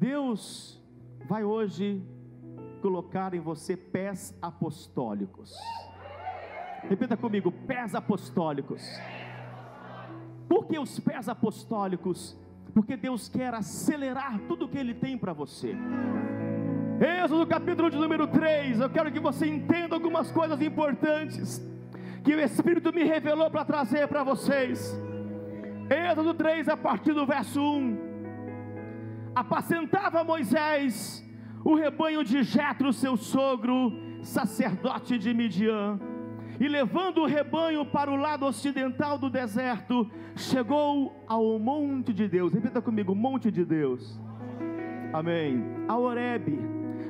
Deus vai hoje colocar em você pés apostólicos. Repita comigo: pés apostólicos. Por que os pés apostólicos? Porque Deus quer acelerar tudo o que Ele tem para você. Êxodo capítulo de número 3. Eu quero que você entenda algumas coisas importantes que o Espírito me revelou para trazer para vocês. Êxodo 3, a partir do verso 1. Apacentava Moisés o rebanho de Jetro, seu sogro, sacerdote de Midian. E levando o rebanho para o lado ocidental do deserto, chegou ao monte de Deus. Repita comigo, monte de Deus. Amém. A Horebe.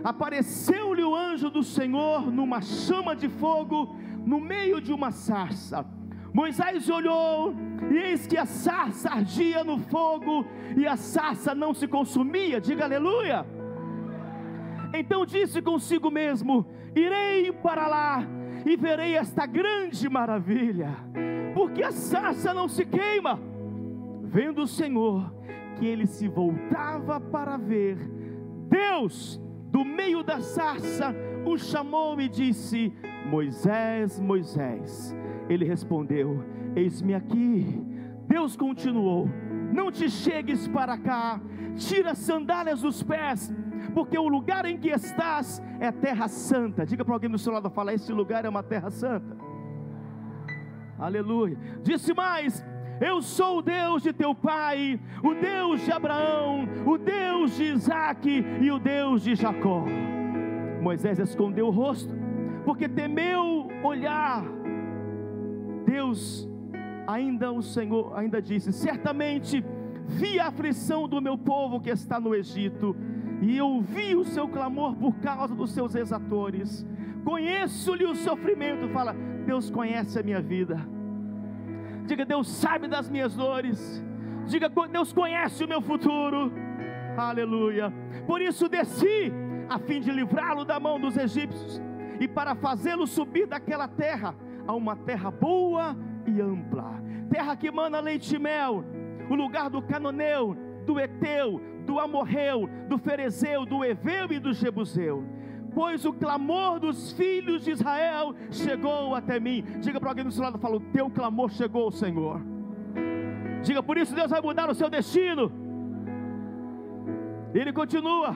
Apareceu-lhe o anjo do Senhor numa chama de fogo no meio de uma sarça. Moisés olhou, e eis que a sarça ardia no fogo, e a sarça não se consumia. Diga aleluia. Então disse consigo mesmo: Irei para lá e verei esta grande maravilha, porque a sarça não se queima. Vendo o Senhor que ele se voltava para ver, Deus, do meio da sarça, o chamou e disse: Moisés, Moisés. Ele respondeu: Eis-me aqui. Deus continuou: Não te chegues para cá, tira as sandálias dos pés porque o lugar em que estás é terra santa. Diga para alguém do seu lado, fala: esse lugar é uma terra santa. Aleluia. Disse mais: Eu sou o Deus de teu pai, o Deus de Abraão, o Deus de Isaac e o Deus de Jacó. Moisés escondeu o rosto, porque temeu olhar. Deus, ainda o Senhor, ainda disse: Certamente vi a aflição do meu povo que está no Egito e ouvi o seu clamor por causa dos seus exatores. Conheço-lhe o sofrimento. Fala, Deus conhece a minha vida. Diga, Deus sabe das minhas dores. Diga, Deus conhece o meu futuro. Aleluia. Por isso desci, a fim de livrá-lo da mão dos egípcios e para fazê-lo subir daquela terra a uma terra boa e ampla, terra que mana leite e mel, o lugar do canoneu, do Eteu, do Amorreu, do Ferezeu, do Eveu e do Jebuseu. Pois o clamor dos filhos de Israel chegou até mim. Diga para alguém do seu lado, fala, o teu clamor chegou, Senhor. Diga, por isso Deus vai mudar o seu destino. Ele continua.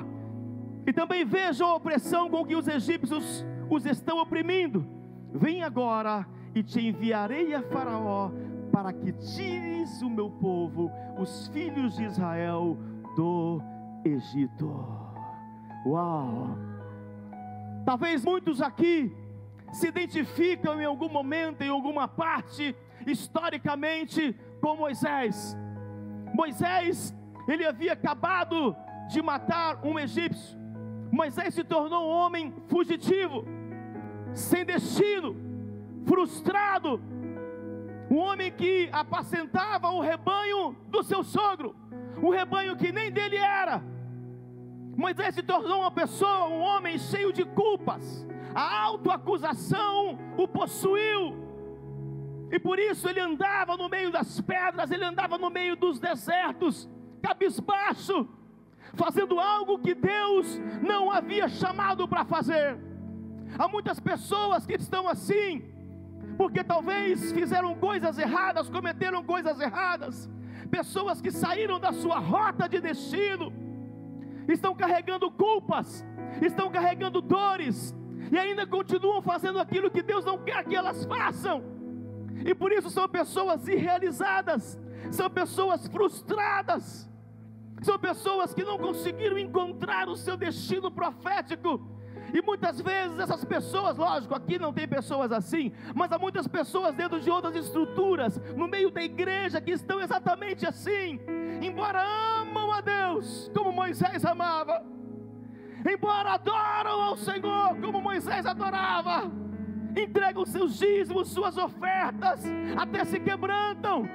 E também vejam a opressão com que os egípcios os estão oprimindo. Vem agora e te enviarei a Faraó para que tires o meu povo, os filhos de Israel, do Egito. Uau! Talvez muitos aqui se identificam em algum momento, em alguma parte, historicamente, com Moisés. Moisés, ele havia acabado de matar um egípcio. Moisés se tornou um homem fugitivo, sem destino, frustrado, um homem que apacentava o rebanho do seu sogro um rebanho que nem dele era. Moisés se tornou uma pessoa, um homem cheio de culpas. A autoacusação o possuiu. E por isso ele andava no meio das pedras, ele andava no meio dos desertos, cabisbaixo, fazendo algo que Deus não havia chamado para fazer. Há muitas pessoas que estão assim, porque talvez fizeram coisas erradas, cometeram coisas erradas, pessoas que saíram da sua rota de destino, estão carregando culpas, estão carregando dores, e ainda continuam fazendo aquilo que Deus não quer que elas façam, e por isso são pessoas irrealizadas, são pessoas frustradas, são pessoas que não conseguiram encontrar o seu destino profético, e muitas vezes essas pessoas, lógico, aqui não tem pessoas assim, mas há muitas pessoas dentro de outras estruturas, no meio da igreja, que estão exatamente assim, embora amam a Deus, como Moisés amava, embora adoram ao Senhor, como Moisés adorava, entregam seus dízimos, suas ofertas, até se quebrantam,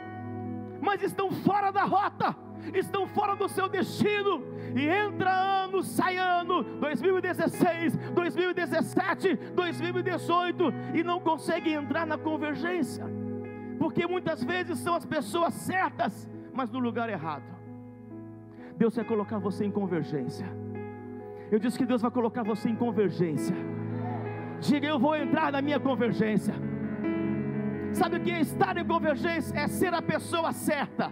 mas estão fora da rota, estão fora do seu destino, e entra ano, sai ano, 2016, 2017, 2018, e não consegue entrar na convergência, porque muitas vezes são as pessoas certas, mas no lugar errado. Deus vai colocar você em convergência. Eu disse que Deus vai colocar você em convergência. Diga, eu vou entrar na minha convergência. Sabe o que é estar em convergência? É ser a pessoa certa,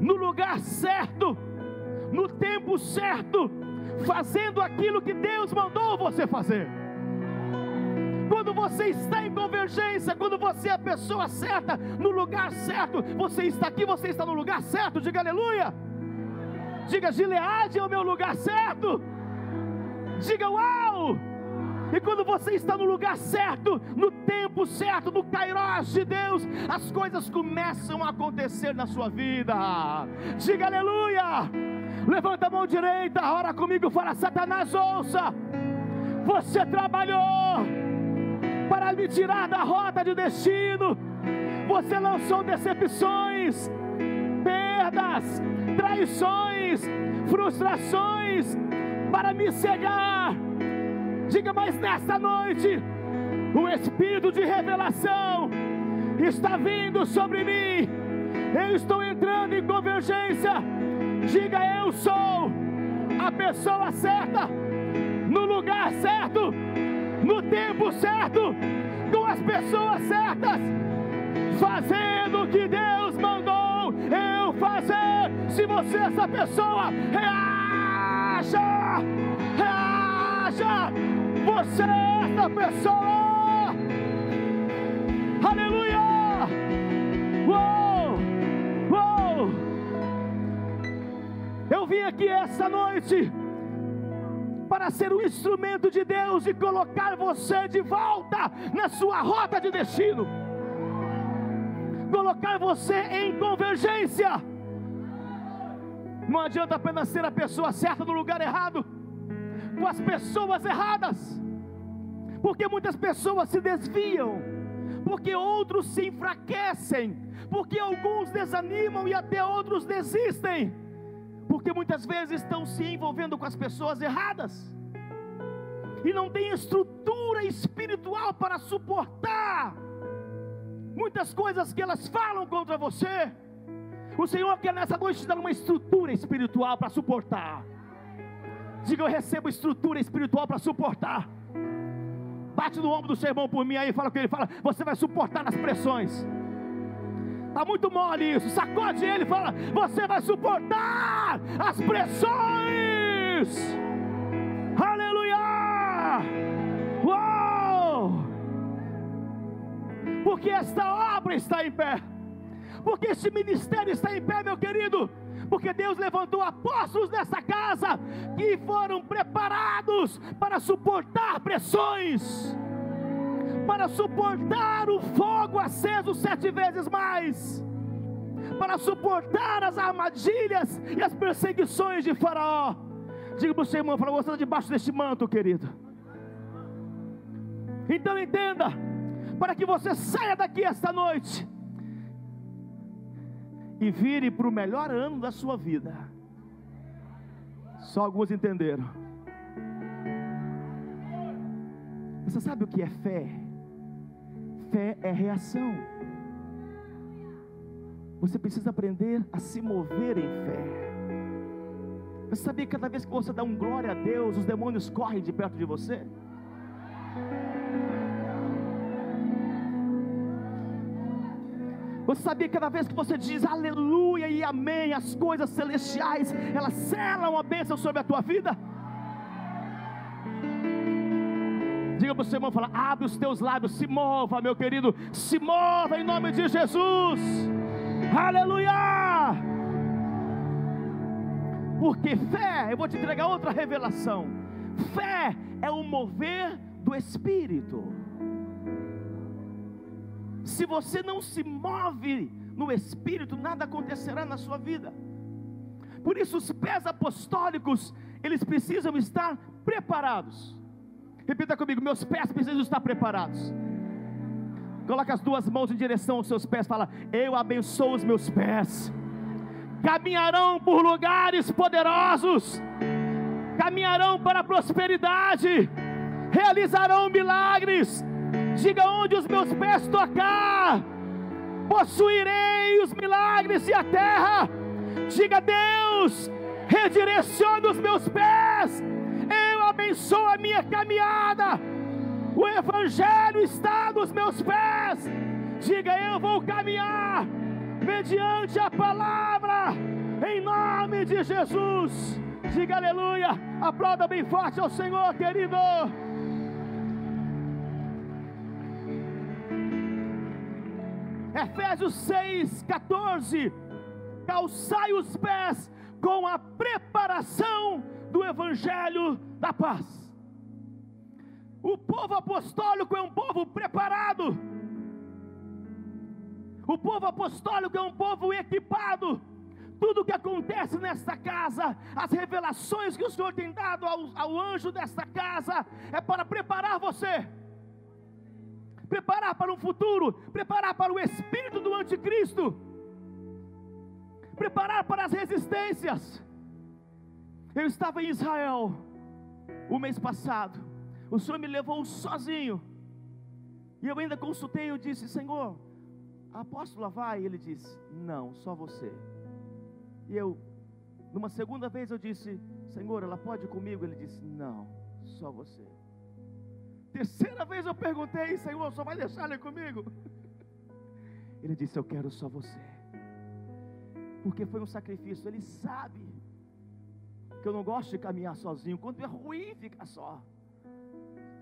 no lugar certo, no tempo certo, fazendo aquilo que Deus mandou você fazer. Quando você está em convergência, quando você é a pessoa certa, no lugar certo, você está aqui, você está no lugar certo, diga aleluia. Diga Gileade é o meu lugar certo. Diga uau! E quando você está no lugar certo, no tempo certo, no Kairos de Deus, as coisas começam a acontecer na sua vida. Diga aleluia! Levanta a mão direita, ora comigo, fala: Satanás, ouça! Você trabalhou para me tirar da rota de destino, você lançou decepções, perdas, traições, frustrações para me cegar Diga, mas nesta noite, o Espírito de revelação está vindo sobre mim. Eu estou entrando em convergência. Diga, eu sou a pessoa certa, no lugar certo, no tempo certo, com as pessoas certas, fazendo o que Deus mandou eu fazer. Se você é essa pessoa, reaja, reaja você é esta pessoa. Aleluia! Uou! Uou! Eu vim aqui essa noite para ser um instrumento de Deus e colocar você de volta na sua rota de destino. Colocar você em convergência. Não adianta apenas ser a pessoa certa no lugar errado com as pessoas erradas, porque muitas pessoas se desviam, porque outros se enfraquecem, porque alguns desanimam e até outros desistem, porque muitas vezes estão se envolvendo com as pessoas erradas. E não tem estrutura espiritual para suportar muitas coisas que elas falam contra você. O Senhor quer nessa noite te dar uma estrutura espiritual para suportar. Diga, eu recebo estrutura espiritual para suportar. Bate no ombro do seu irmão por mim aí, fala com ele, fala, você vai suportar as pressões. Está muito mole isso. Sacode ele e fala: Você vai suportar as pressões. Aleluia! Uou! Porque esta obra está em pé. Porque este ministério está em pé, meu querido porque Deus levantou apóstolos nessa casa que foram preparados para suportar pressões, para suportar o fogo aceso sete vezes mais, para suportar as armadilhas e as perseguições de Faraó. Diga para o seu irmão, fala, você está debaixo deste manto, querido. Então entenda, para que você saia daqui esta noite e vire para o melhor ano da sua vida. Só alguns entenderam. Você sabe o que é fé? Fé é reação. Você precisa aprender a se mover em fé. Você sabia que cada vez que você dá um glória a Deus, os demônios correm de perto de você? Você sabia que cada vez que você diz aleluia e amém, as coisas celestiais, elas selam a bênção sobre a tua vida? Diga para o seu irmão, fala, abre os teus lábios, se mova, meu querido, se mova em nome de Jesus. Aleluia! Porque fé, eu vou te entregar outra revelação. Fé é o mover do Espírito se você não se move no Espírito, nada acontecerá na sua vida. Por isso, os pés apostólicos, eles precisam estar preparados. Repita comigo: meus pés precisam estar preparados. Coloque as duas mãos em direção aos seus pés. Fala: Eu abençoo os meus pés. Caminharão por lugares poderosos. Caminharão para a prosperidade. Realizarão milagres Diga onde os meus pés tocar, possuirei os milagres e a terra. Diga Deus, redireciona os meus pés, eu abençoo a minha caminhada. O Evangelho está nos meus pés. Diga, eu vou caminhar mediante a palavra, em nome de Jesus. Diga aleluia, aplauda bem forte ao Senhor, querido. Efésios 6, 14. Calçai os pés com a preparação do Evangelho da paz. O povo apostólico é um povo preparado. O povo apostólico é um povo equipado. Tudo que acontece nesta casa, as revelações que o Senhor tem dado ao, ao anjo desta casa, é para preparar você preparar para um futuro, preparar para o espírito do anticristo, preparar para as resistências. Eu estava em Israel o mês passado, o Senhor me levou sozinho, e eu ainda consultei, eu disse, Senhor, a apóstola vai? Ele disse, não, só você. E eu, numa segunda vez eu disse, Senhor, ela pode ir comigo? Ele disse, não, só você. Terceira vez eu perguntei, Senhor, só vai deixar ele comigo? Ele disse, eu quero só você. Porque foi um sacrifício. Ele sabe que eu não gosto de caminhar sozinho. Quando é ruim ficar só.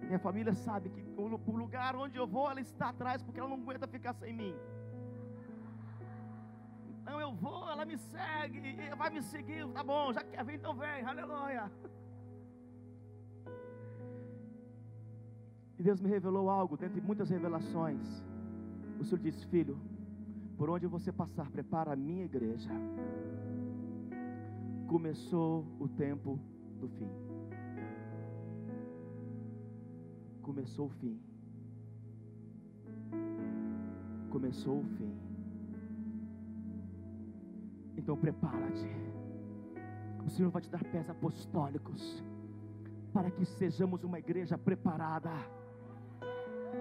Minha família sabe que o lugar onde eu vou, ela está atrás, porque ela não aguenta ficar sem mim. Então eu vou, ela me segue, vai me seguir, tá bom, já quer vir, então vem, aleluia. E Deus me revelou algo, dentre muitas revelações. O Senhor disse: Filho, por onde você passar, prepara a minha igreja. Começou o tempo do fim. Começou o fim. Começou o fim. Então prepara-te. O Senhor vai te dar pés apostólicos para que sejamos uma igreja preparada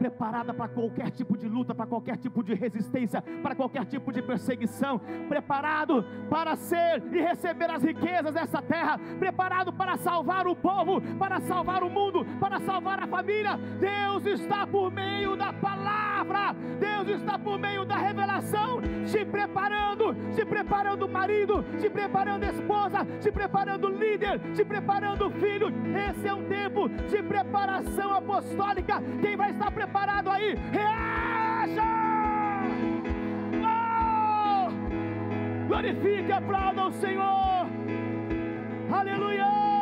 preparada para qualquer tipo de luta, para qualquer tipo de resistência, para qualquer tipo de perseguição, preparado para ser e receber as riquezas dessa terra, preparado para salvar o povo, para salvar o mundo, para salvar a família. Deus está por meio da palavra, Deus está por meio da revelação, se preparando, se preparando marido, se preparando esposa, se preparando líder, se preparando filho. Esse é um tempo de preparação apostólica. Quem vai estar preparado? preparado aí, reaja! Oh! Glorifique, aplauda o Senhor, aleluia!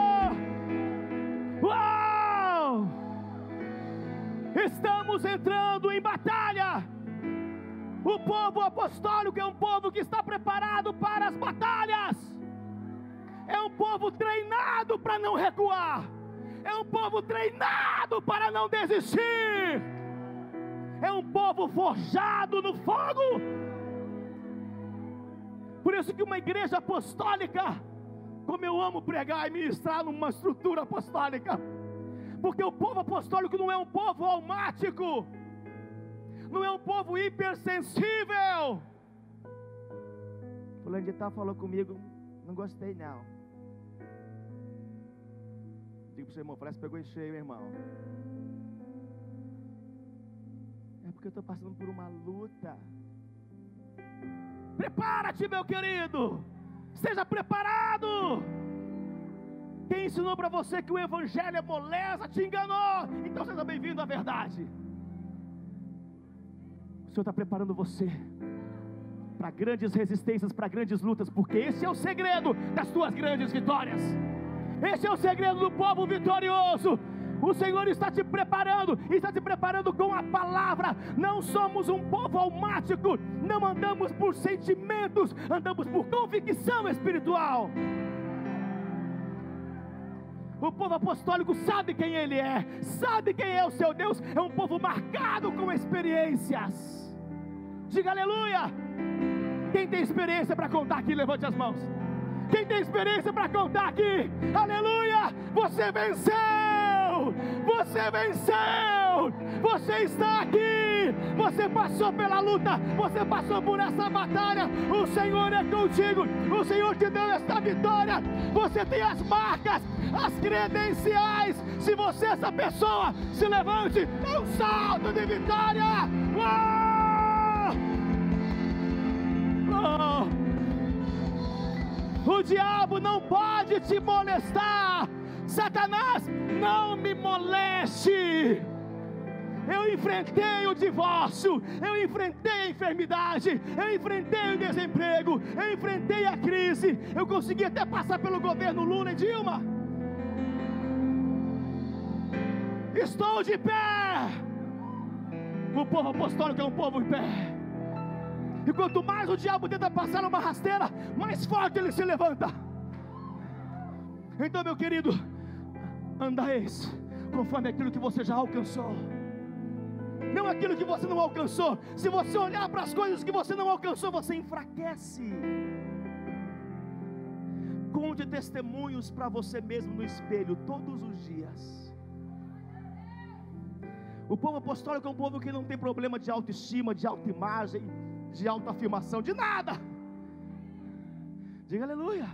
Estamos entrando em batalha. O povo apostólico é um povo que está preparado para as batalhas. É um povo treinado para não recuar é um povo treinado para não desistir, é um povo forjado no fogo. Por isso que uma igreja apostólica, como eu amo pregar e ministrar numa estrutura apostólica, porque o povo apostólico não é um povo almático, não é um povo hipersensível. Fulano de tal falou comigo, não gostei não. Diga para o seu irmão, parece que pegou em cheio, irmão. É porque eu estou passando por uma luta. Prepara-te, meu querido. Esteja preparado. Quem ensinou para você que o Evangelho é moleza, te enganou. Então seja bem-vindo à verdade. O Senhor está preparando você para grandes resistências, para grandes lutas, porque esse é o segredo das tuas grandes vitórias. Esse é o segredo do povo vitorioso. O Senhor está te preparando, está te preparando com a palavra. Não somos um povo almático, não andamos por sentimentos, andamos por convicção espiritual. O povo apostólico sabe quem ele é, sabe quem é o seu Deus, é um povo marcado com experiências. Diga aleluia. Quem tem experiência para contar aqui, levante as mãos. Quem tem experiência para contar aqui? Aleluia! Você venceu! Você venceu! Você está aqui! Você passou pela luta! Você passou por essa batalha! O Senhor é contigo! O Senhor te deu esta vitória! Você tem as marcas, as credenciais! Se você, essa pessoa, se levante, dê um salto de vitória! Oh! O diabo não pode te molestar. Satanás, não me moleste. Eu enfrentei o divórcio, eu enfrentei a enfermidade, eu enfrentei o desemprego, eu enfrentei a crise, eu consegui até passar pelo governo Lula e Dilma. Estou de pé. O povo apostólico é um povo em pé. E quanto mais o diabo tenta passar uma rasteira, mais forte ele se levanta. Então, meu querido, andareis conforme aquilo que você já alcançou. Não aquilo que você não alcançou. Se você olhar para as coisas que você não alcançou, você enfraquece. Conte testemunhos para você mesmo no espelho todos os dias. O povo apostólico é um povo que não tem problema de autoestima, de autoimagem de autoafirmação, de nada. Diga aleluia.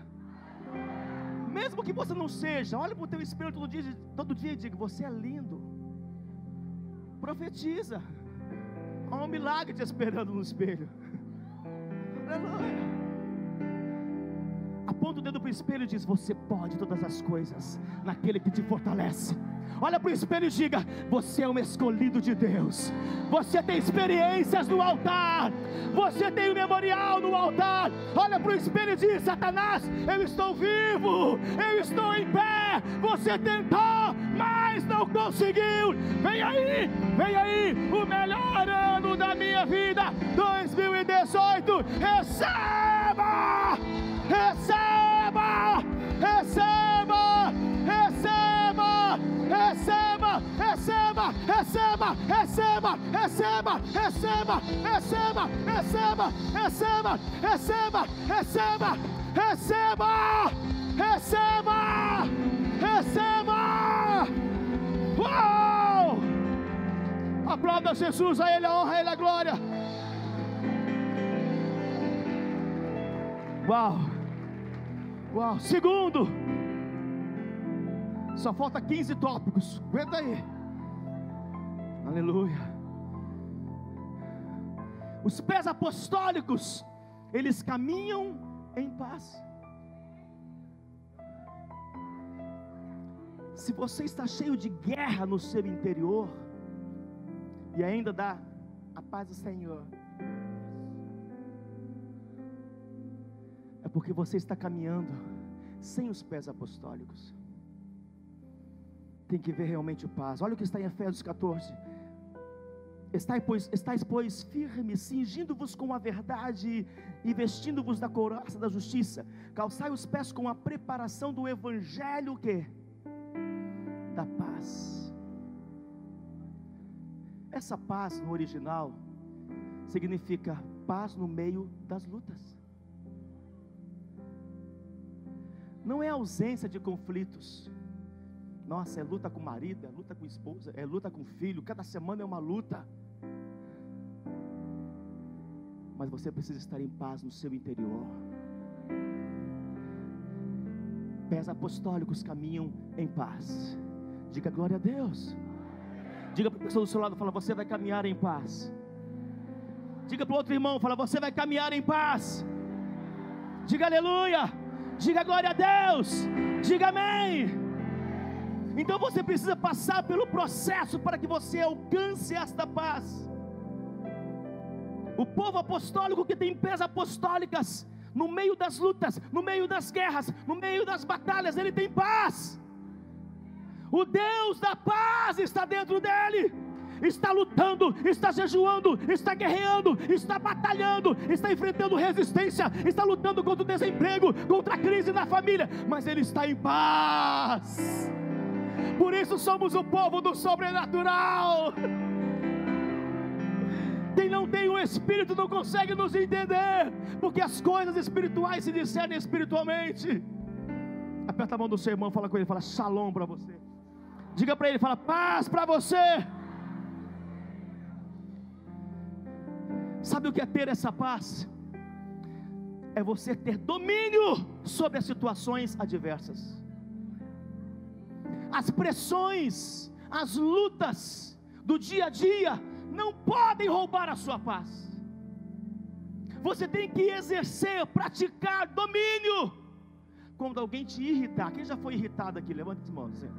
Mesmo que você não seja, olhe para o teu espelho todo dia, todo dia e diga: Você é lindo. Profetiza. Há um milagre te esperando no espelho. Aleluia. Aponta o dedo para o espelho e diz: Você pode todas as coisas naquele que te fortalece. Olha para o espelho e diga: Você é um escolhido de Deus. Você tem experiências no altar. Você tem um memorial no altar. Olha para o espelho e diz: Satanás, eu estou vivo. Eu estou em pé. Você tentou, mas não conseguiu. Vem aí, vem aí. O melhor ano da minha vida, 2018. Receba! Receba! Receba! Receba, receba, receba, receba, receba, receba, receba, receba, receba, receba, receba, receba, receba. Uau! Aplauda Jesus, a Ele a honra, a Ele a glória. Uau! Uau! Segundo, só falta 15 tópicos. Aguenta aí. Aleluia. Os pés apostólicos, eles caminham em paz. Se você está cheio de guerra no seu interior, e ainda dá a paz do Senhor, é porque você está caminhando sem os pés apostólicos tem que ver realmente paz. Olha o que está em Efésios 14. Estais, pois, estáis, pois, firmes, cingindo-vos com a verdade e vestindo-vos da couraça da justiça. Calçai os pés com a preparação do evangelho que da paz. Essa paz no original significa paz no meio das lutas. Não é ausência de conflitos nossa, é luta com marido, é luta com esposa, é luta com filho, cada semana é uma luta. Mas você precisa estar em paz no seu interior. Pés apostólicos caminham em paz. Diga glória a Deus. Diga para a pessoa do seu lado, fala, você vai caminhar em paz. Diga para o outro irmão, fala, você vai caminhar em paz. Diga aleluia. Diga glória a Deus. Diga amém. Então você precisa passar pelo processo para que você alcance esta paz. O povo apostólico que tem pés apostólicas, no meio das lutas, no meio das guerras, no meio das batalhas, ele tem paz. O Deus da paz está dentro dele. Está lutando, está jejuando, está guerreando, está batalhando, está enfrentando resistência, está lutando contra o desemprego, contra a crise na família, mas ele está em paz. Por isso somos o povo do sobrenatural. Quem não tem o Espírito não consegue nos entender, porque as coisas espirituais se discernem espiritualmente. Aperta a mão do seu irmão, fala com ele, fala shalom para você. Diga para ele, fala paz para você. Sabe o que é ter essa paz? É você ter domínio sobre as situações adversas. As pressões, as lutas do dia a dia não podem roubar a sua paz. Você tem que exercer, praticar domínio. Quando alguém te irritar, quem já foi irritado aqui? Levanta as mãos. Assim.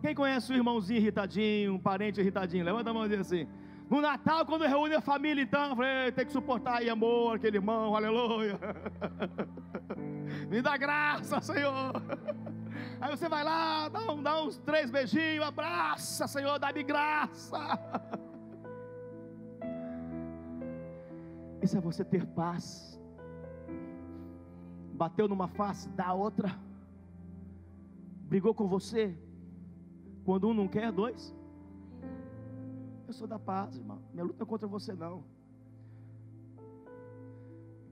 Quem conhece o irmãozinho irritadinho, um parente irritadinho? Levanta a mão assim. No Natal, quando reúne a família, então, eu falei, tem que suportar aí, amor, aquele irmão, aleluia. Me dá graça, Senhor. Aí você vai lá, dá, um, dá uns três beijinhos, abraça, Senhor, dá-me graça. Isso é você ter paz. Bateu numa face, dá outra. Brigou com você. Quando um não quer, dois. Eu sou da paz, irmão. Minha luta não é contra você, não.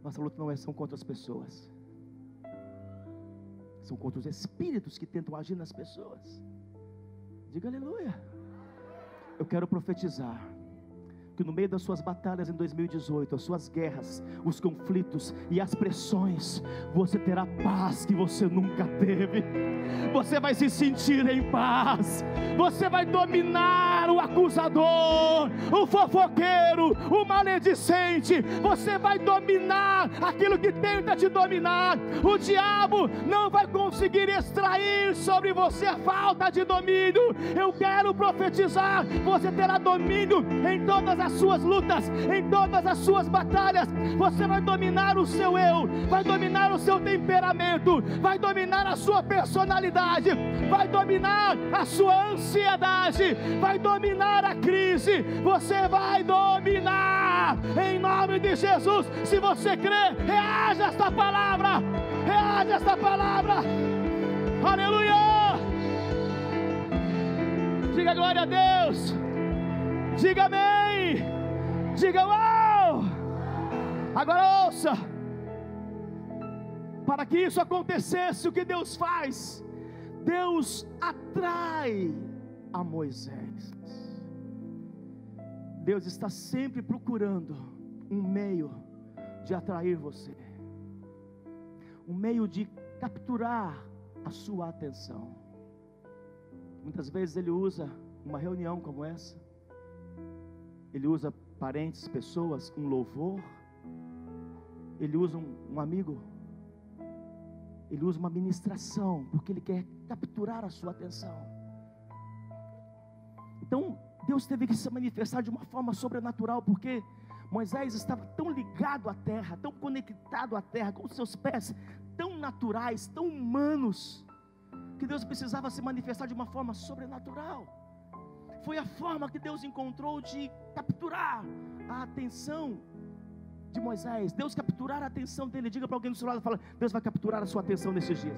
Nossa luta não é são contra as pessoas. São contra os espíritos que tentam agir nas pessoas. Diga aleluia. Eu quero profetizar que no meio das suas batalhas em 2018, as suas guerras, os conflitos e as pressões, você terá paz que você nunca teve. Você vai se sentir em paz. Você vai dominar o acusador, o fofoqueiro, o maledicente. Você vai dominar aquilo que tenta te dominar. O diabo não vai conseguir extrair sobre você a falta de domínio. Eu quero profetizar: você terá domínio em todas as suas lutas, em todas as suas batalhas. Você vai dominar o seu eu, vai dominar o seu temperamento, vai dominar a sua personalidade, vai dominar a sua ansiedade, vai dominar a crise. Você vai dominar em nome de Jesus. Se você crê, reaja esta palavra, reaja esta palavra. Aleluia! Diga glória a Deus. Diga amém. Diga uau. Agora ouça. Para que isso acontecesse, o que Deus faz? Deus atrai a Moisés. Deus está sempre procurando um meio de atrair você, um meio de capturar a sua atenção. Muitas vezes Ele usa uma reunião como essa ele usa parentes, pessoas, um louvor, ele usa um, um amigo, ele usa uma ministração, porque ele quer capturar a sua atenção. Então, Deus teve que se manifestar de uma forma sobrenatural, porque Moisés estava tão ligado à terra, tão conectado à terra, com seus pés tão naturais, tão humanos, que Deus precisava se manifestar de uma forma sobrenatural. Foi a forma que Deus encontrou de capturar a atenção de Moisés. Deus capturar a atenção dele. Diga para alguém do seu lado, fala, Deus vai capturar a sua atenção nesses dias.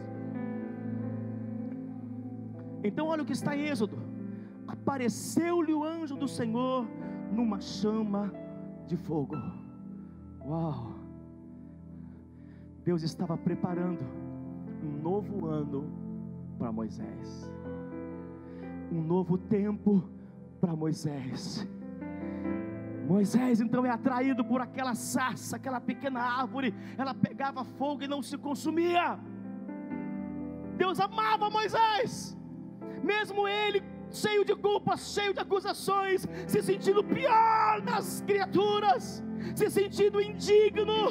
Então olha o que está em Êxodo. Apareceu-lhe o anjo do Senhor numa chama de fogo. Uau! Deus estava preparando um novo ano para Moisés. Um novo tempo para Moisés. Moisés então é atraído por aquela sarça, aquela pequena árvore, ela pegava fogo e não se consumia. Deus amava Moisés, mesmo ele cheio de culpas, cheio de acusações, se sentindo pior das criaturas, se sentindo indigno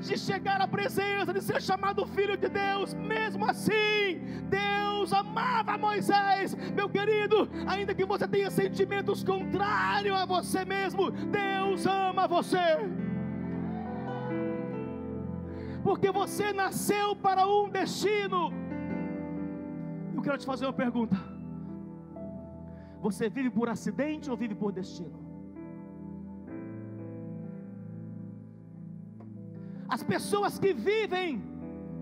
de chegar à presença, de ser chamado filho de Deus, mesmo assim, Deus amava Moisés, meu querido, ainda que você tenha sentimentos contrários a você mesmo, Deus ama você. Porque você nasceu para um destino. Eu quero te fazer uma pergunta. Você vive por acidente ou vive por destino? As pessoas que vivem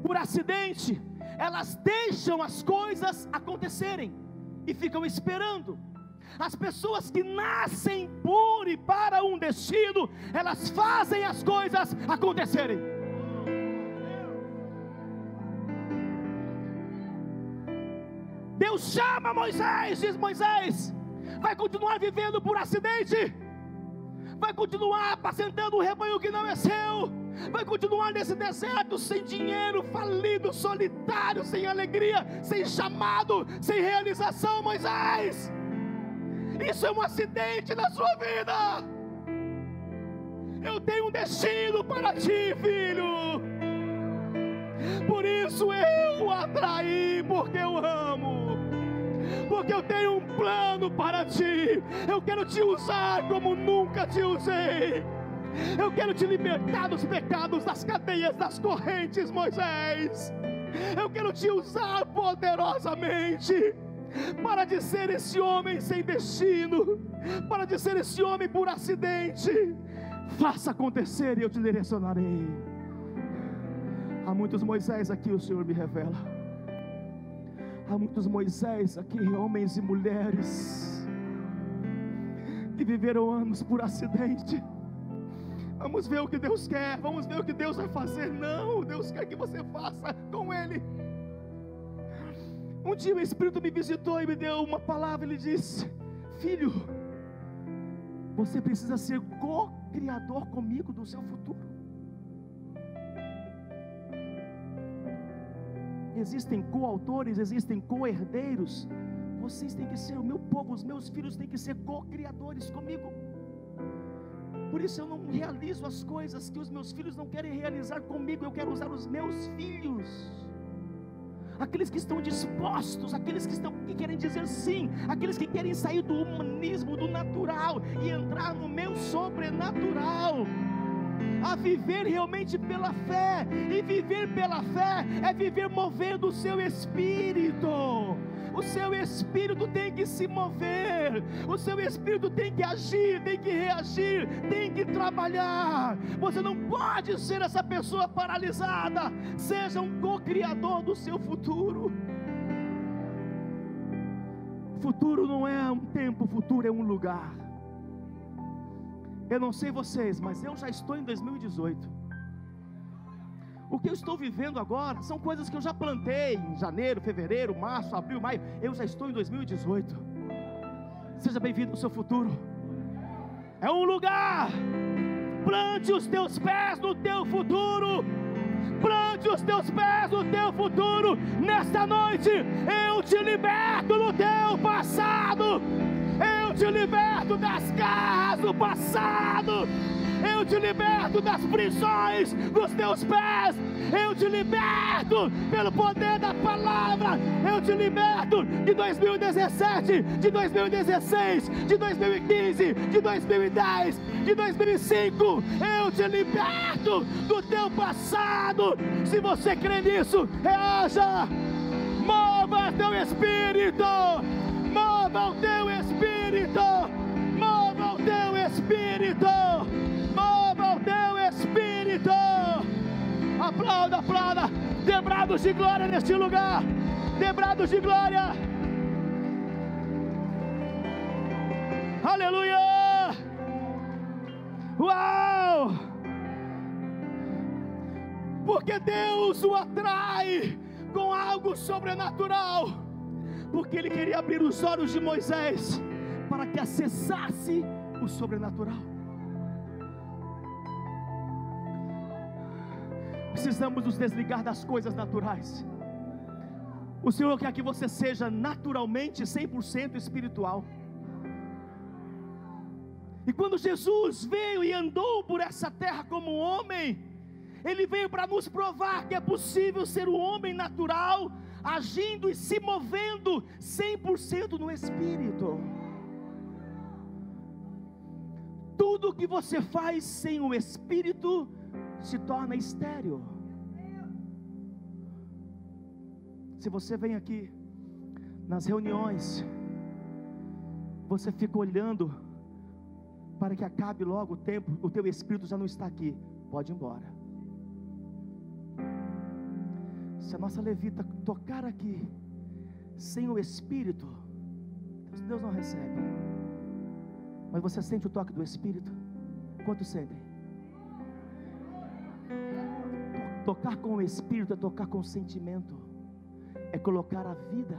por acidente, elas deixam as coisas acontecerem e ficam esperando. As pessoas que nascem por e para um destino, elas fazem as coisas acontecerem. Deus chama Moisés, diz Moisés, vai continuar vivendo por acidente, vai continuar apacentando um rebanho que não é seu, vai continuar nesse deserto sem dinheiro, falido, solitário, sem alegria, sem chamado, sem realização, Moisés. Isso é um acidente na sua vida. Eu tenho um destino para ti, filho. Por isso eu o atraí, porque eu amo. Porque eu tenho um plano para ti. Eu quero te usar como nunca te usei. Eu quero te libertar dos pecados, das cadeias, das correntes, Moisés. Eu quero te usar poderosamente. Para de ser esse homem sem destino, para de ser esse homem por acidente. Faça acontecer e eu te direcionarei. Há muitos Moisés aqui, o Senhor me revela. Há muitos Moisés aqui, homens e mulheres, que viveram anos por acidente. Vamos ver o que Deus quer, vamos ver o que Deus vai fazer. Não, Deus quer que você faça com Ele. Um dia o Espírito me visitou e me deu uma palavra. Ele disse: Filho, você precisa ser co-criador comigo do seu futuro. Existem coautores, existem co-herdeiros. Vocês têm que ser o meu povo, os meus filhos têm que ser co-criadores comigo. Por isso eu não realizo as coisas que os meus filhos não querem realizar comigo, eu quero usar os meus filhos. Aqueles que estão dispostos, aqueles que estão que querem dizer sim, aqueles que querem sair do humanismo, do natural e entrar no meu sobrenatural a viver realmente pela fé, e viver pela fé é viver movendo o seu espírito. O seu espírito tem que se mover, o seu espírito tem que agir, tem que reagir, tem que trabalhar. Você não pode ser essa pessoa paralisada. Seja um co-criador do seu futuro. Futuro não é um tempo, futuro é um lugar. Eu não sei vocês, mas eu já estou em 2018. O que eu estou vivendo agora são coisas que eu já plantei em janeiro, fevereiro, março, abril, maio. Eu já estou em 2018. Seja bem-vindo ao seu futuro. É um lugar. Plante os teus pés no teu futuro. Plante os teus pés no teu futuro. Nesta noite, eu te liberto do teu passado eu te liberto das garras do passado. Eu te liberto das prisões dos teus pés. Eu te liberto pelo poder da palavra. Eu te liberto de 2017, de 2016, de 2015, de 2010, de 2005. Eu te liberto do teu passado. Se você crê nisso, reaja. Mova teu espírito. Mova o teu espírito Aplauda, aplauda, debrados de glória neste lugar, debrados de glória. Aleluia! Uau! Porque Deus o atrai com algo sobrenatural, porque Ele queria abrir os olhos de Moisés para que acessasse o sobrenatural. Precisamos nos desligar das coisas naturais. O Senhor quer que você seja naturalmente 100% espiritual. E quando Jesus veio e andou por essa terra como homem, ele veio para nos provar que é possível ser um homem natural, agindo e se movendo 100% no espírito. Tudo que você faz sem o Espírito se torna estéreo. Se você vem aqui nas reuniões, você fica olhando para que acabe logo o tempo, o teu espírito já não está aqui, pode ir embora. Se a nossa levita tocar aqui, sem o espírito, Deus não recebe. Mas você sente o toque do Espírito? Quanto sentem? Tocar com o Espírito é tocar com o sentimento, é colocar a vida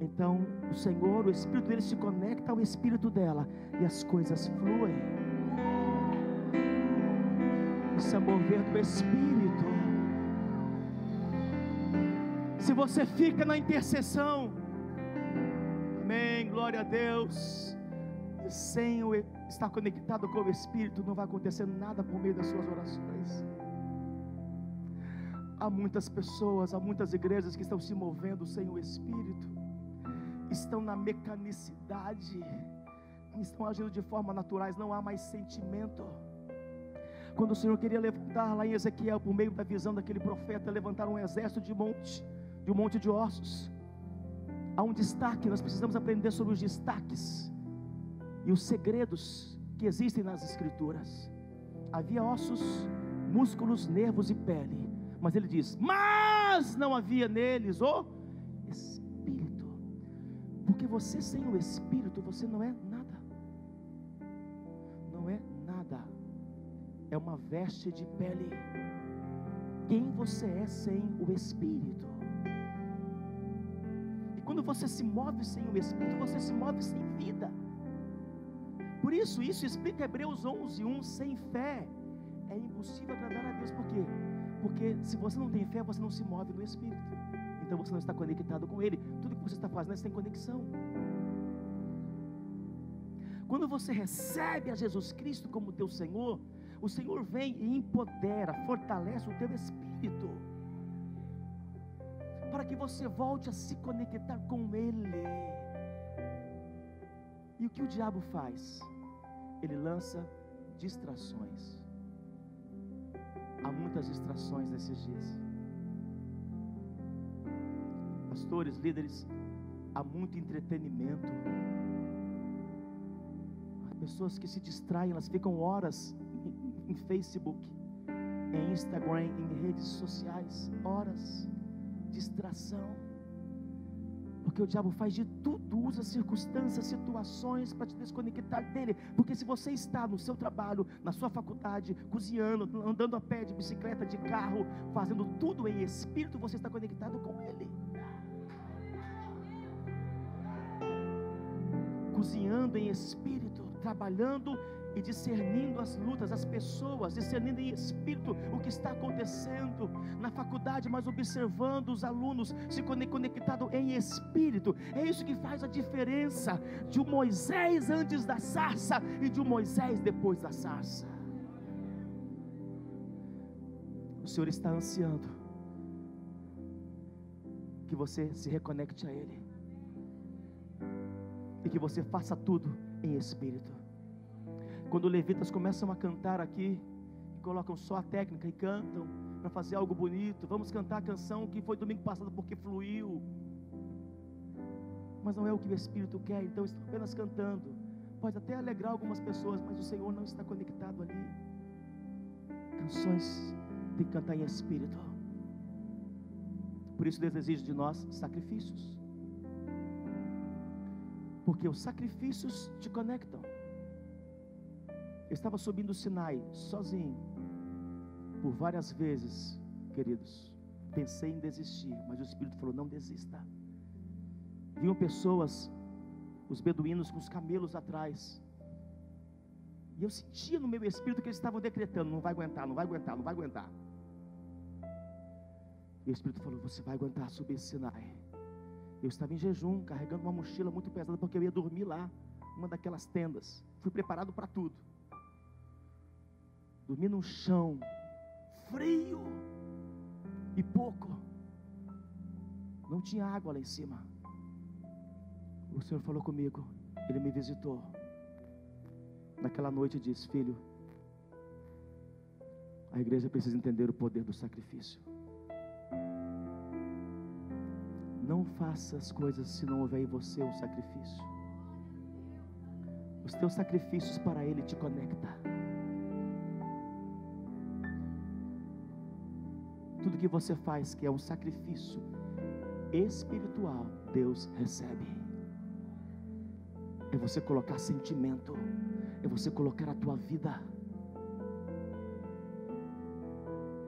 Então, o Senhor, o Espírito dele se conecta ao Espírito dela e as coisas fluem. Isso é mover do Espírito. Se você fica na intercessão, amém, glória a Deus, sem estar conectado com o Espírito, não vai acontecer nada por meio das suas orações. Há muitas pessoas, há muitas igrejas que estão se movendo sem o Espírito estão na mecanicidade, estão agindo de forma naturais, não há mais sentimento. Quando o Senhor queria levantar lá em Ezequiel, por meio da visão daquele profeta, levantar um exército de monte, de um monte de ossos. Há um destaque, nós precisamos aprender sobre os destaques e os segredos que existem nas Escrituras. Havia ossos, músculos, nervos e pele, mas ele diz: Mas não havia neles o porque você sem o Espírito, você não é nada. Não é nada. É uma veste de pele. Quem você é sem o Espírito? E quando você se move sem o Espírito, você se move sem vida. Por isso, isso explica Hebreus 11, 1. Sem fé é impossível agradar a Deus. Por quê? Porque se você não tem fé, você não se move no Espírito então você não está conectado com Ele. Tudo que você está fazendo é sem conexão. Quando você recebe a Jesus Cristo como teu Senhor, o Senhor vem e empodera, fortalece o teu espírito, para que você volte a se conectar com Ele. E o que o diabo faz? Ele lança distrações. Muitas distrações nesses dias pastores, líderes, há muito entretenimento. Há pessoas que se distraem, elas ficam horas em, em Facebook, em Instagram, em redes sociais, horas, distração. Porque o diabo faz de tudo, usa circunstâncias, situações para te desconectar dele. Porque se você está no seu trabalho, na sua faculdade, cozinhando, andando a pé, de bicicleta, de carro, fazendo tudo em espírito, você está conectado com ele. cozinhando em espírito, trabalhando e discernindo as lutas, as pessoas, discernindo em espírito o que está acontecendo na faculdade, mas observando os alunos se conectado em espírito. É isso que faz a diferença de um Moisés antes da sarça e de um Moisés depois da sarça. O Senhor está ansiando que você se reconecte a Ele e que você faça tudo em espírito. Quando levitas começam a cantar aqui, colocam só a técnica e cantam para fazer algo bonito. Vamos cantar a canção que foi domingo passado porque fluiu. Mas não é o que o Espírito quer, então estão apenas cantando. Pode até alegrar algumas pessoas, mas o Senhor não está conectado ali. Canções tem que cantar em espírito. Por isso Deus exige de nós sacrifícios porque os sacrifícios te conectam. Eu estava subindo o Sinai sozinho, por várias vezes, queridos. Pensei em desistir, mas o Espírito falou: não desista. Viam pessoas, os beduínos com os camelos atrás, e eu sentia no meu espírito que eles estavam decretando: não vai aguentar, não vai aguentar, não vai aguentar. E o Espírito falou: você vai aguentar subir esse Sinai. Eu estava em jejum, carregando uma mochila muito pesada, porque eu ia dormir lá, uma daquelas tendas. Fui preparado para tudo. Dormi no chão, frio e pouco. Não tinha água lá em cima. O Senhor falou comigo, Ele me visitou. Naquela noite disse: Filho, a igreja precisa entender o poder do sacrifício. Não faça as coisas se não houver em você um sacrifício. Os teus sacrifícios para Ele te conecta. Que você faz que é um sacrifício espiritual, Deus recebe. É você colocar sentimento, é você colocar a tua vida,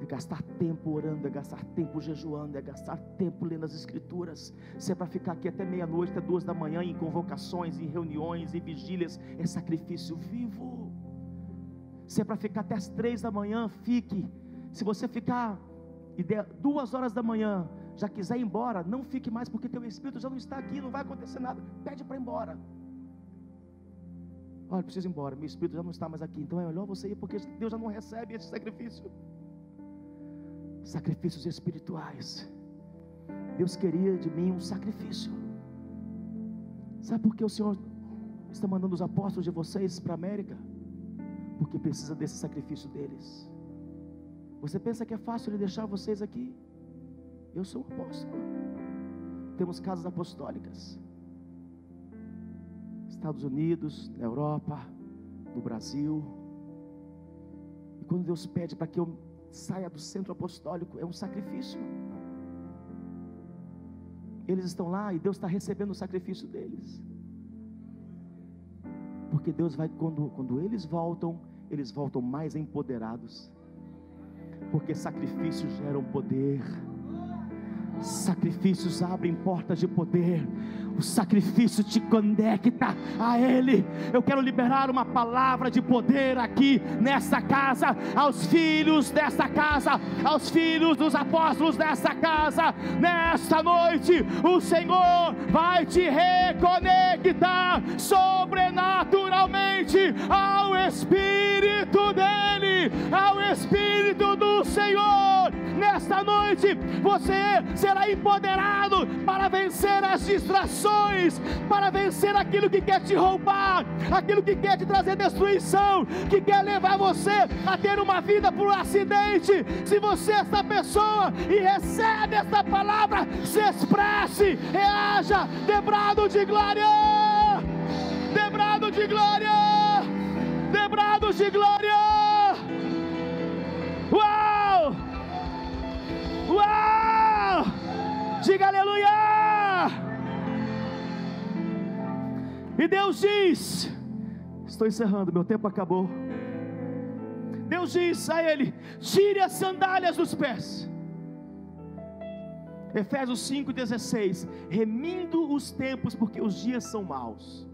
é gastar tempo orando, é gastar tempo jejuando, é gastar tempo lendo as Escrituras. Se é para ficar aqui até meia-noite, até duas da manhã, em convocações, em reuniões, em vigílias, é sacrifício vivo. Se é para ficar até as três da manhã, fique. Se você ficar e der duas horas da manhã, já quiser ir embora, não fique mais, porque teu espírito já não está aqui, não vai acontecer nada. Pede para ir embora. Olha, preciso ir embora, meu espírito já não está mais aqui, então é melhor você ir, porque Deus já não recebe esse sacrifício sacrifícios espirituais. Deus queria de mim um sacrifício. Sabe por que o Senhor está mandando os apóstolos de vocês para a América? Porque precisa desse sacrifício deles. Você pensa que é fácil ele deixar vocês aqui? Eu sou um apóstolo. Temos casas apostólicas. Estados Unidos, na Europa, no Brasil. E quando Deus pede para que eu saia do centro apostólico, é um sacrifício. Eles estão lá e Deus está recebendo o sacrifício deles. Porque Deus vai, quando, quando eles voltam, eles voltam mais empoderados. Porque sacrifícios geram poder. Sacrifícios abrem portas de poder. O sacrifício te conecta a Ele. Eu quero liberar uma palavra de poder aqui nessa casa, aos filhos dessa casa, aos filhos dos apóstolos dessa casa. Nesta noite, o Senhor vai te reconectar sobrenaturalmente ao Espírito dEle, ao Espírito do Senhor. Nesta noite, você será empoderado para vencer as distrações, para vencer aquilo que quer te roubar, aquilo que quer te trazer destruição, que quer levar você a ter uma vida por um acidente. Se você é essa pessoa e recebe esta palavra, se expresse, reaja, debrado de glória, debrado de glória, debrado de glória. Uau! E Deus diz: Estou encerrando, meu tempo acabou. Deus diz a ele: Tire as sandálias dos pés. Efésios 5,16: Remindo os tempos, porque os dias são maus.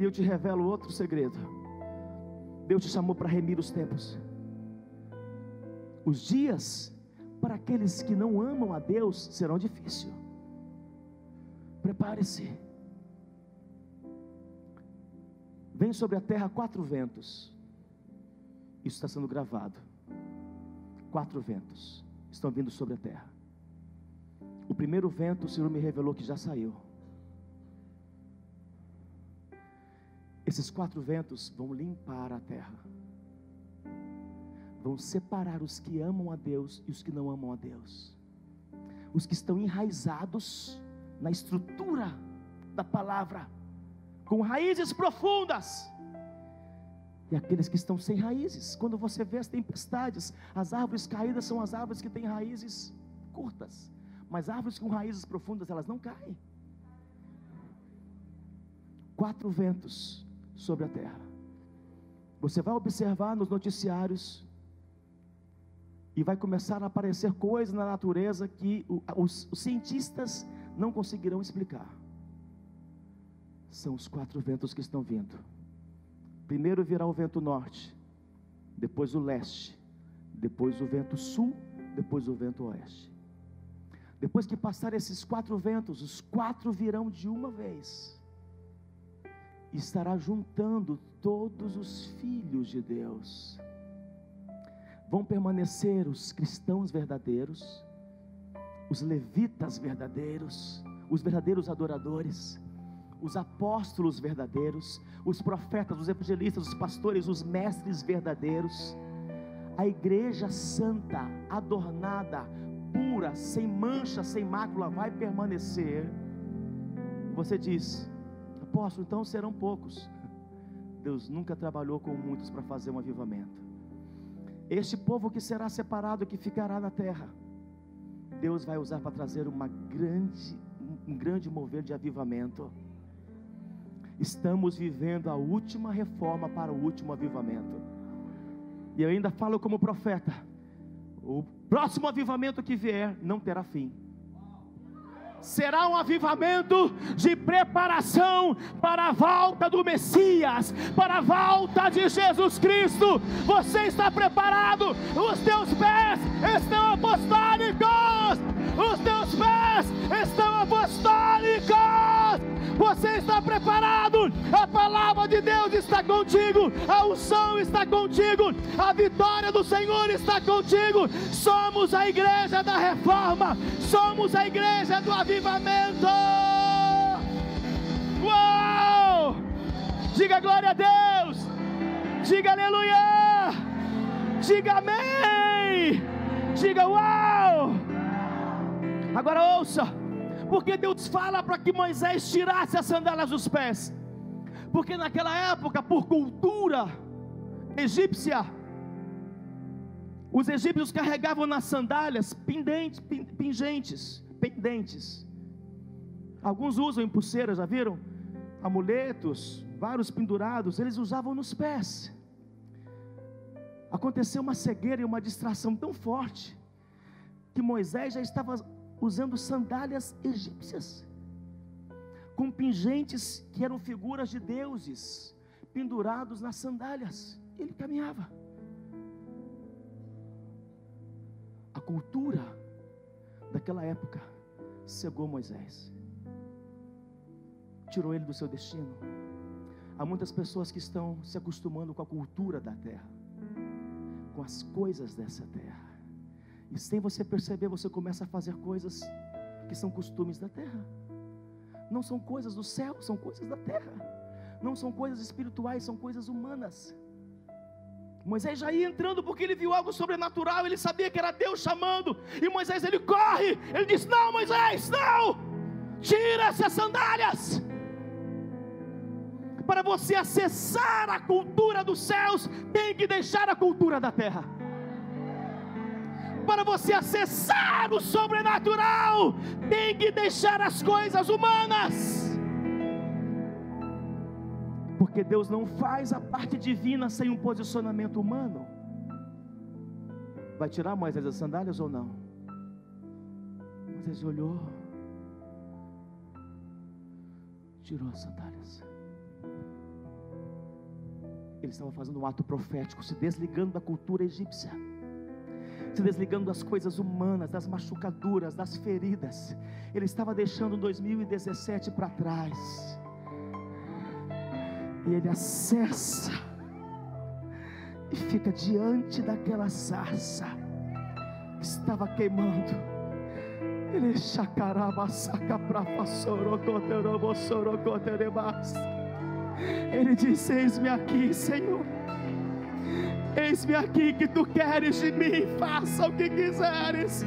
E eu te revelo outro segredo. Deus te chamou para remir os tempos. Os dias para aqueles que não amam a Deus serão difíceis. Prepare-se. Vem sobre a terra quatro ventos. Isso está sendo gravado. Quatro ventos estão vindo sobre a terra. O primeiro vento, o Senhor me revelou que já saiu. Esses quatro ventos vão limpar a terra vão separar os que amam a Deus e os que não amam a Deus. Os que estão enraizados na estrutura da palavra, com raízes profundas, e aqueles que estão sem raízes. Quando você vê as tempestades, as árvores caídas são as árvores que têm raízes curtas, mas árvores com raízes profundas, elas não caem. Quatro ventos sobre a terra. Você vai observar nos noticiários e vai começar a aparecer coisas na natureza que os, os cientistas não conseguirão explicar. São os quatro ventos que estão vindo. Primeiro virá o vento norte, depois o leste, depois o vento sul, depois o vento oeste. Depois que passar esses quatro ventos, os quatro virão de uma vez. E estará juntando todos os filhos de Deus vão permanecer os cristãos verdadeiros, os levitas verdadeiros, os verdadeiros adoradores, os apóstolos verdadeiros, os profetas, os evangelistas, os pastores, os mestres verdadeiros, a igreja santa, adornada, pura, sem mancha, sem mácula, vai permanecer. Você diz, apóstolo, então serão poucos. Deus nunca trabalhou com muitos para fazer um avivamento. Este povo que será separado, que ficará na terra, Deus vai usar para trazer uma grande, um grande mover de avivamento. Estamos vivendo a última reforma para o último avivamento. E eu ainda falo como profeta: o próximo avivamento que vier não terá fim será um avivamento de preparação para a volta do Messias, para a volta de Jesus Cristo. Você está preparado? Os teus pés estão apostólicos, os teus pés estão apostólicos. Você está preparado? A palavra de Deus está contigo, a unção está contigo, a vitória do Senhor está contigo. Somos a igreja da reforma, somos a igreja do avivamento. Uau! Diga glória a Deus, diga aleluia, diga amém, diga uau. Agora ouça porque Deus fala para que Moisés tirasse as sandálias dos pés, porque naquela época, por cultura egípcia, os egípcios carregavam nas sandálias pendentes, pingentes, pendentes. Alguns usam em pulseiras, já viram? Amuletos, vários pendurados, eles usavam nos pés. Aconteceu uma cegueira e uma distração tão forte que Moisés já estava usando sandálias egípcias, com pingentes que eram figuras de deuses, pendurados nas sandálias. Ele caminhava. A cultura daquela época cegou Moisés, tirou ele do seu destino. Há muitas pessoas que estão se acostumando com a cultura da terra, com as coisas dessa terra e sem você perceber, você começa a fazer coisas que são costumes da terra. Não são coisas do céu, são coisas da terra. Não são coisas espirituais, são coisas humanas. Moisés já ia entrando porque ele viu algo sobrenatural, ele sabia que era Deus chamando. E Moisés ele corre, ele diz: Não, Moisés, não! Tira essas sandálias. Para você acessar a cultura dos céus, tem que deixar a cultura da terra para você acessar o sobrenatural, tem que deixar as coisas humanas. Porque Deus não faz a parte divina sem um posicionamento humano. Vai tirar Moisés as sandálias ou não? Moisés olhou, tirou as sandálias. Ele estava fazendo um ato profético, se desligando da cultura egípcia se desligando das coisas humanas, das machucaduras, das feridas. Ele estava deixando 2017 para trás. E ele acessa e fica diante daquela sarça. Estava queimando. Ele Ele disse: Eis-me aqui, Senhor Eis-me aqui que tu queres de mim, faça o que quiseres.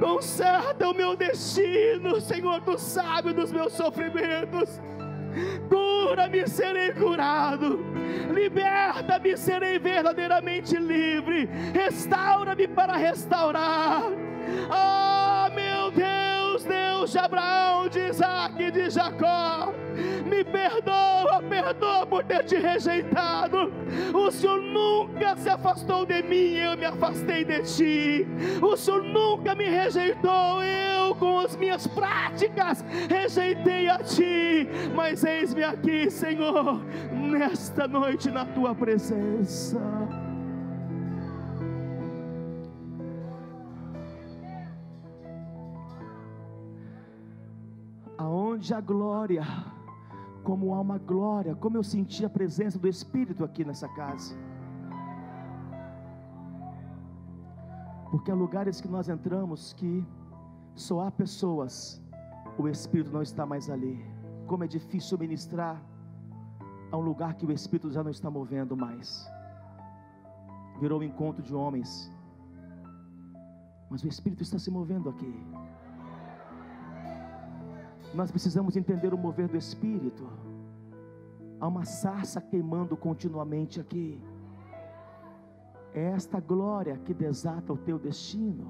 Conserta o meu destino, Senhor, tu sabe dos meus sofrimentos. Cura-me, serei curado. Liberta-me, serei verdadeiramente livre. Restaura-me para restaurar. Ah, oh, meu Deus, Deus de Abraão, de Isaac e de Jacó me perdoa, perdoa por ter te rejeitado. O Senhor nunca se afastou de mim, eu me afastei de ti. O Senhor nunca me rejeitou, eu com as minhas práticas rejeitei a ti. Mas eis-me aqui, Senhor, nesta noite na tua presença. aonde a glória como há uma glória, como eu senti a presença do Espírito aqui nessa casa. Porque há lugares que nós entramos que só há pessoas, o Espírito não está mais ali. Como é difícil ministrar a um lugar que o Espírito já não está movendo mais. Virou um encontro de homens, mas o Espírito está se movendo aqui. Nós precisamos entender o mover do Espírito. Há uma sarça queimando continuamente aqui. É esta glória que desata o teu destino.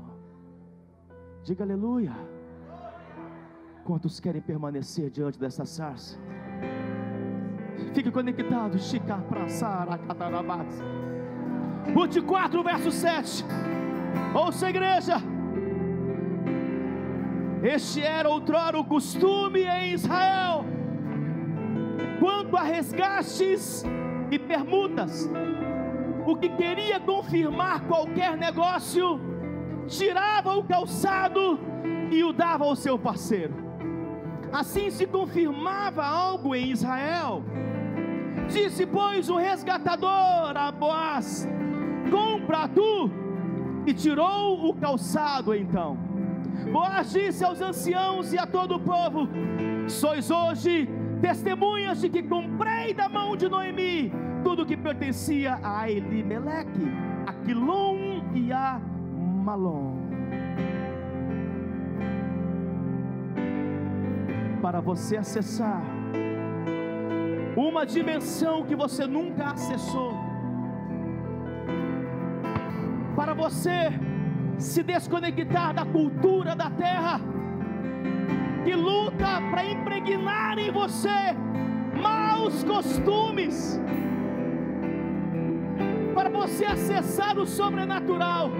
Diga aleluia. Quantos querem permanecer diante dessa sarça? Fique conectado, Chica Praçara Catarabás. Ruth 4, verso 7. Ouça, igreja. Este era outrora o costume em Israel. Quanto a resgates e permutas, o que queria confirmar qualquer negócio, tirava o calçado e o dava ao seu parceiro. Assim se confirmava algo em Israel. Disse, pois, o resgatador a Boaz: Compra tu. E tirou o calçado então. Boaz disse aos anciãos e a todo o povo: Sois hoje testemunhas de que comprei da mão de Noemi tudo que pertencia a Elimeleque, a Quilom e a Malom. Para você acessar uma dimensão que você nunca acessou, para você se desconectar da cultura da terra, que luta para impregnar em você maus costumes, para você acessar o sobrenatural,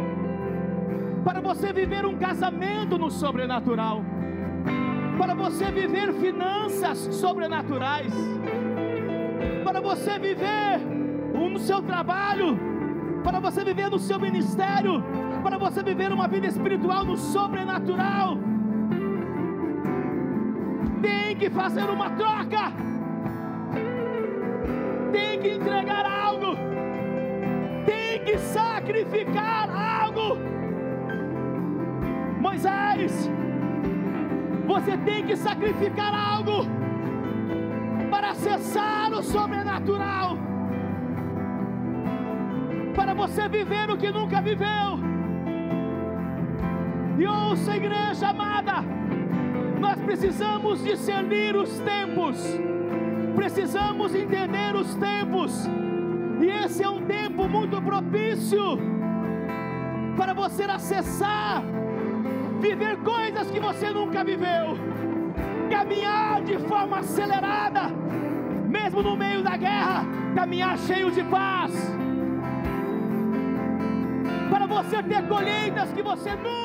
para você viver um casamento no sobrenatural, para você viver finanças sobrenaturais, para você viver no seu trabalho, para você viver no seu ministério, para você viver uma vida espiritual no sobrenatural. Tem que fazer uma troca, tem que entregar algo tem que sacrificar algo. Moisés, você tem que sacrificar algo para acessar o sobrenatural, para você viver o que nunca viveu. E ouça, igreja amada, nós precisamos discernir os tempos, precisamos entender os tempos e esse é um tempo muito propício para você acessar, viver coisas que você nunca viveu, caminhar de forma acelerada, mesmo no meio da guerra, caminhar cheio de paz. Para você ter colheitas que você nunca.